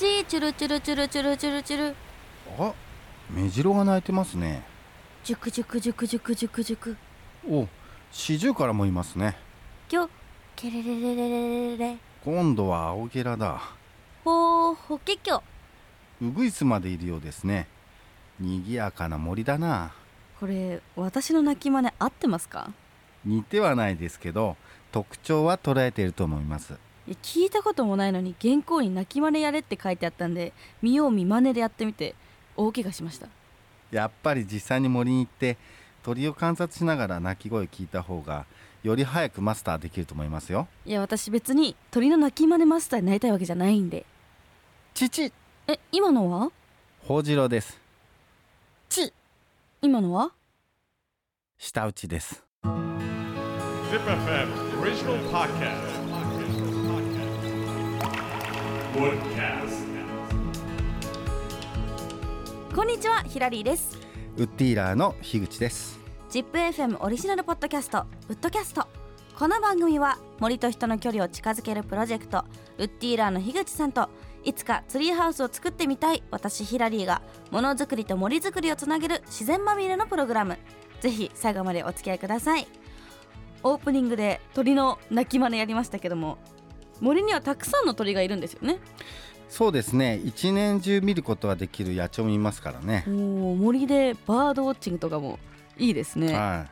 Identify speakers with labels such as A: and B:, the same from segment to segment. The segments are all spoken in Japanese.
A: チーチュルチュルチュルチュルチュルチュル。
B: あメジロが鳴いてますね。
A: ジュクジュクジュクジュクジュクジュク
B: おシジュウカラもいますね。
A: ギョケレレレレレレレ
B: 今度は青ゲラだ。
A: ほーほけきょ
B: ウグイスまでいるようですね。賑やかな森だな。
A: これ私の鳴き真似合ってますか？
B: 似てはないですけど特徴は捉えていると思います
A: いや聞いたこともないのに原稿に鳴き真似やれって書いてあったんで見よう見真似でやってみて大怪我しました。
B: やっぱり実際に森に行って鳥を観察しながら鳴き声聞いた方がより早くマスターできると思いますよ。
A: いや私別に鳥の鳴き真似マスターになりたいわけじゃないんで。
B: 父。
A: え今のは？
B: ホウジロです。
A: ち今のは？
B: 舌打ちです。
C: Zip FM original podcast. Woodcast.
A: こんにちはヒラリーです。
B: ウッディーラーの樋口です。
A: ZIPFM オリジナルポッドキャストウッドキャスト。この番組は森と人の距離を近づけるプロジェクトウッディーラーの樋口さんといつかツリーハウスを作ってみたい私ヒラリーがものづくりと森づくりをつなげる自然まみれのプログラム。ぜひ最後までお付き合いください。オープニングで鳥の鳴き真似やりましたけども森にはたくさんの鳥がいるんですよね。
B: そうですね。一年中見ることができる野鳥もいますからね。
A: 森でバードウォッチングとかもいいですね。
B: は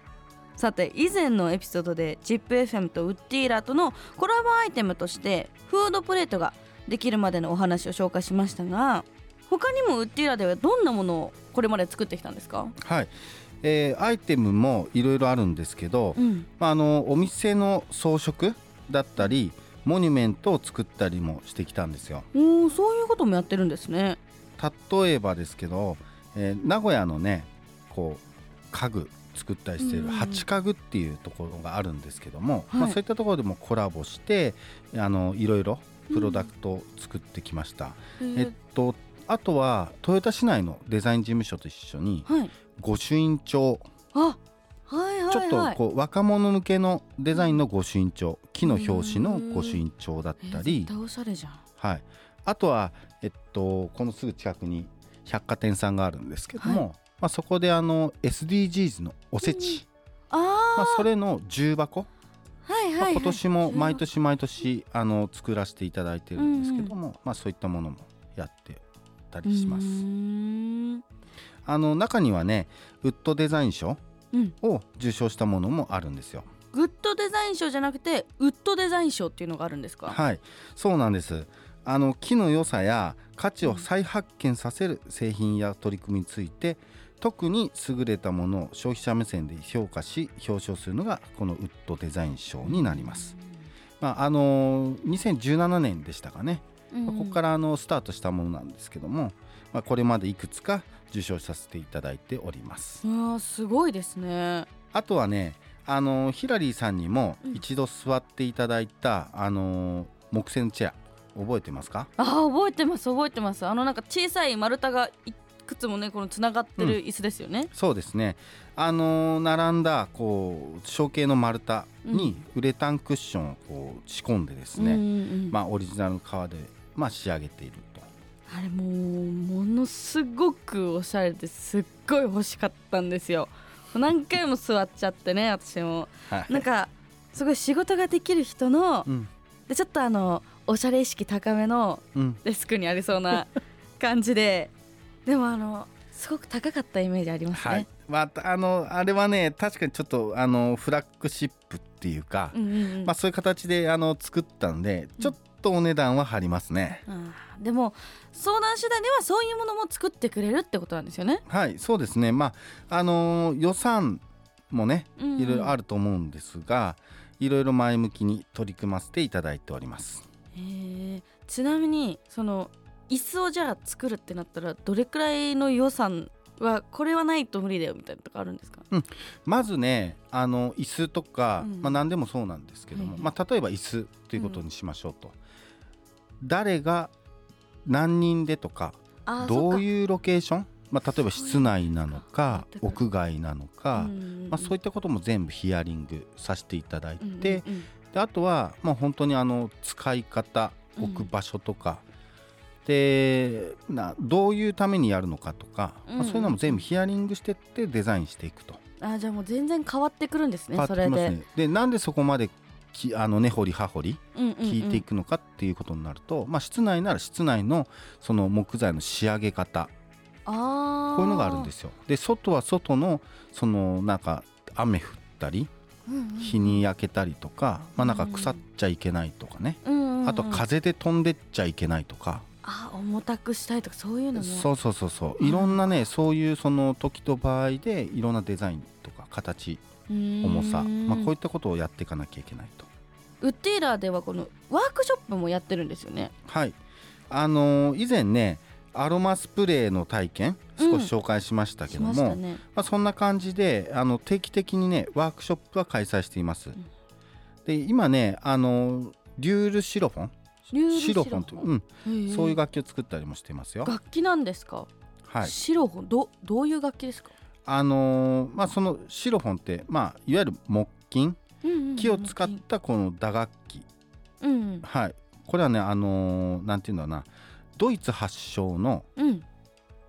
A: さて以前のエピソードで ZIPFM とウッディーラーとのコラボアイテムとしてフードプレートができるまでのお話を紹介しましたが他にもウッディーラーではどんなものをこれまで作ってきたんですか？
B: い、はい。えーアイテムもいろいろあるんですけど、
A: うん。
B: まあ、あのお店の装飾だったりモニュメントを作ったりもしてきたんですよ。
A: おーそういうこともやってるんですね。
B: 例えばですけど、えー名古屋のねこう家具作ったりしている
A: うん。
B: 八家具っていうところがあるんですけども、まあ、
A: はい
B: そういったところでもコラボしてあのいろいろプロダクトを作ってきました、えっとあとは豊田市内のデザイン事務所と一緒に
A: はい。
B: 御朱印帳
A: あはい
B: ちょっとこう若者向けのデザインの御朱印帳木の表紙の御朱印帳だったり。
A: えーおしゃれじゃん。
B: はい、あとは、えっと、このすぐ近くに百貨店さんがあるんですけども、まあ、そこであの SDGs のおせち、
A: あ
B: まあ、
A: ー
B: それの重箱、まあ
A: はいはい。はい
B: 今年も毎年毎年あの作らせていただいてるんですけども、まあ、そういったものもやってたりします。あの中にはねウッドデザイン賞
A: うん
B: を受賞したものもあるんですよ。
A: グッドデザイン賞じゃなくてウッドデザイン賞っていうのがあるんですか？
B: はい。そうなんです。あの木の良さや価値を再発見させる製品や取り組みについて特に優れたものを消費者目線で評価し表彰するのがこのウッドデザイン賞になります、まあ、あの2017年でしたかね、
A: うん
B: まあここからあのスタートしたものなんですけども、まあ、これまでいくつか受賞させていただいております。
A: うわーすごいですね。
B: あとはねあのヒラリーさんにも
A: うん。
B: 一度座っていただいた、あの木製のチェア覚えてますか？
A: あー覚えてます覚えてます。あのなんか小さい丸太がいくつもねこのつながってる椅子ですよね、
B: そうですね。あの並んだこう小径の丸太にウレタンクッションをこう仕込んでですね、
A: うんうんうん。
B: まあ、オリジナルの革で、まあ、仕上げている。と
A: あれもうものすごくおしゃれですっごい欲しかったんですよ。何回も座っちゃってね私も。
B: はい。
A: なんかすごい仕事ができる人の
B: うん。
A: でちょっとあのおしゃれ意識高めの
B: うん。
A: デスクにありそうな 感じで。でもあのすごく高かったイメージありますね、
B: はい。まあ、あのあれはね確かにちょっとあのフラッグシップっていうか、
A: うんうんうん。
B: まあ、そういう形であの作ったんでちょっとお値段は張りますね、
A: あーでも相談手段ではそういうものも作ってくれるってことなんですよね。
B: はいそうですね。まああの予算もね
A: うんうん。
B: いろいろあると思うんですが、いろいろ前向きに取り組ませていただいております。
A: へー。ちなみにその椅子をじゃあ作るってなったらどれくらいの予算はこれはないと無理だよみたいなとかあるんですか？
B: まずねあの椅子とか、
A: うん。
B: まあ、何でもそうなんですけども、まあ、例えば椅子ということにしましょうと、誰が何人でとかどう
A: う
B: いうロケーション、まあ、例えば室内なのか屋外なのか、まあ、そういったことも全部ヒアリングさせていただいて、であとは、まあ、本当にあの使い方
A: うん
B: 置く場所とか、でなどういうためにやるのかとか、まあ
A: うん
B: そういうのも全部ヒアリングしてってデザインしていくと。
A: あじゃあもう全然変わってくるんですね
B: 変わっ
A: それで。
B: でなんでそこまできあの根掘り葉掘り聞いていくのかっていうことになると、まあ、室内なら室内のその木材の仕上げ方。
A: あー。
B: こういうのがあるんですよ。で外は外のそのなんか雨降ったり
A: うんうん。
B: 日に焼けたりとか、まあ、なんか腐っちゃいけないとかね、
A: うんうんうん。
B: あと風で飛んでっちゃいけないとか、
A: あ重たくしたいとかそういうのも。
B: そうそうそうそう。いろんなねそういうその時と場合でいろんなデザインとか形重さ、まあ、こういったことをやっていかなきゃいけないと。
A: ウッディーラーではこのワークショップもやってるんですよね。
B: はい。あのー以前ねアロマスプレーの体験少し紹介しましたけ
A: し
B: ども、
A: ましたね。
B: まあ、そんな感じであの定期的にねワークショップは開催しています。で今ねあのリュールシロフォンシロフォンと、うん、
A: ン
B: そういう楽器を作ったりもしていますよ。
A: 楽器なんですか、
B: はい。
A: シロフォン。どどういう楽器ですか、
B: あのーまあ、そのシロフォンって、まあ、いわゆる木琴？
A: うんうんうん
B: 木を使ったこの打楽器、
A: うんうん。
B: はい、これはね、あのーなんていうんだな。ドイツ発祥の、
A: うん。
B: ま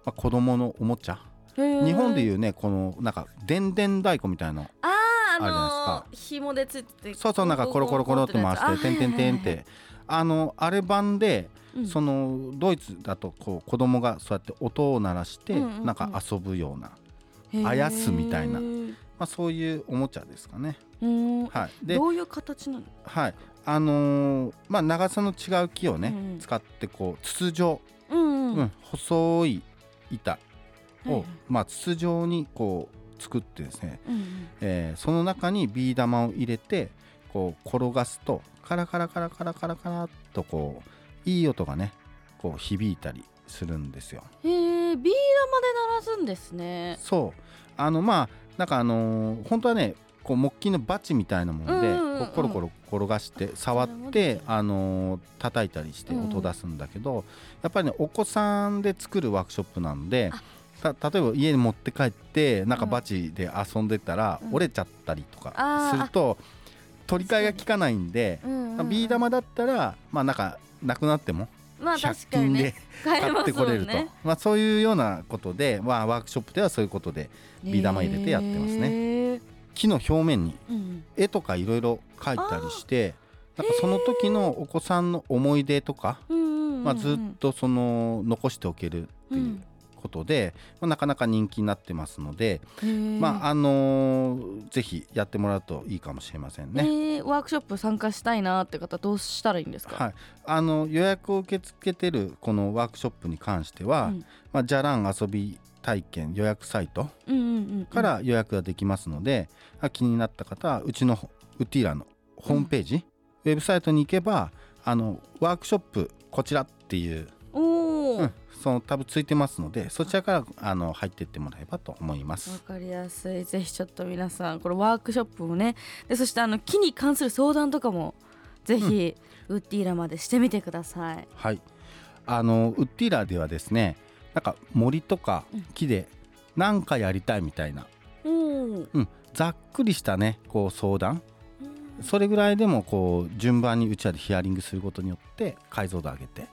B: あ、子供のおもちゃ？日本でいうねこのなんかでんでん太鼓みたいな。
A: あー
B: あるじゃ
A: あのー紐でついてて
B: そうそうなんかコロコロコロっと回しててんてんてんって。あのあれ版でそ
A: の
B: のドイツだとこう子供がそうやって音を鳴らしてなんか遊ぶような、あやすみたいなまあ、そういうおもちゃですかね。
A: うん。
B: はい、で
A: どういう形なの？
B: はい。あのーまあ、長さの違う木をね、
A: うんうん。
B: 使ってこう筒状、
A: うんうん。
B: うん細い板を、
A: はいはい。
B: まあ、筒状にこう作ってですね、
A: うんうん。
B: えーその中にビー玉を入れてこう転がすとカラカラカラカラカラカラっとこういい音がねこう響いたりするんですよ。
A: へえビー玉で鳴らすんですね。
B: そう。あのまあなんかあのー本当はねこう木琴のバチみたいなもので、
A: うんうん
B: コロコロ転がして触ってあのー叩いたりして
A: うん。
B: 音出すんだけど、やっぱりねお子さんで作るワークショップなんで
A: あ
B: た例えば家に持って帰ってなんかバチで遊んでたら
A: うん。
B: 折れちゃったりとかすると、取り替えが効かないんで、ビー玉だったらまあなんかなくなっても
A: まあ
B: 100
A: 確かにね。
B: 均で買ってこれると、まあそういうようなことで、まあ、ワークショップではそういうことでビー玉入れてやってますね。
A: ね
B: 木の表面に
A: うん
B: 絵とかいろいろ描いたりしてなんかその時のお子さんの思い出とか、まあ、ずっとその残しておけるっていうことで、まあ、なかなか人気になってますので、
A: うん
B: まああのーぜひやってもらうといいかもしれませんね。
A: ねワークショップ参加したいなって方どうしたらいいんですか？
B: はい、あの予約を受け付けてるこのワークショップに関しては、
A: うん。
B: まあ、じゃらん遊び体験予約サイト
A: うんうんうん
B: から予約ができますので、あ気になった方はうちのウッディーラのホームページ、ウェブサイトに行けばあのワークショップこちらっていう、そのタブついてますのでそちらからあの入っていってもらえばと思います。
A: かりやすい。ぜひちょっと皆さんこのワークショップもね。でそしてあの木に関する相談とかもぜひ、ウッディーラまでしてみてください。
B: はい、あのウッディーラではですねなんか森とか木で何かやりたいみたいな、
A: おお
B: うん、ざっくりしたねこう相談。それぐらいでもこう順番にうちわでヒアリングすることによって解像度上げて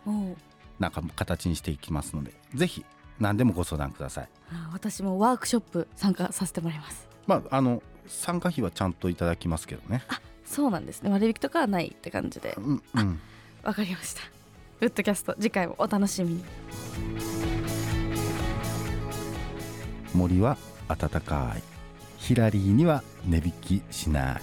B: なんか形にしていきますのでぜひ何でもご相談ください。
A: あ私もワークショップ参加させてもらいます
B: まああの参加費はちゃんといただきますけどね。
A: そうなんですね割引とかはないって感じで
B: うんうん。
A: わかりましたウッドキャスト次回もお楽しみに
B: 森は暖かい。ヒラリーには値引きしない。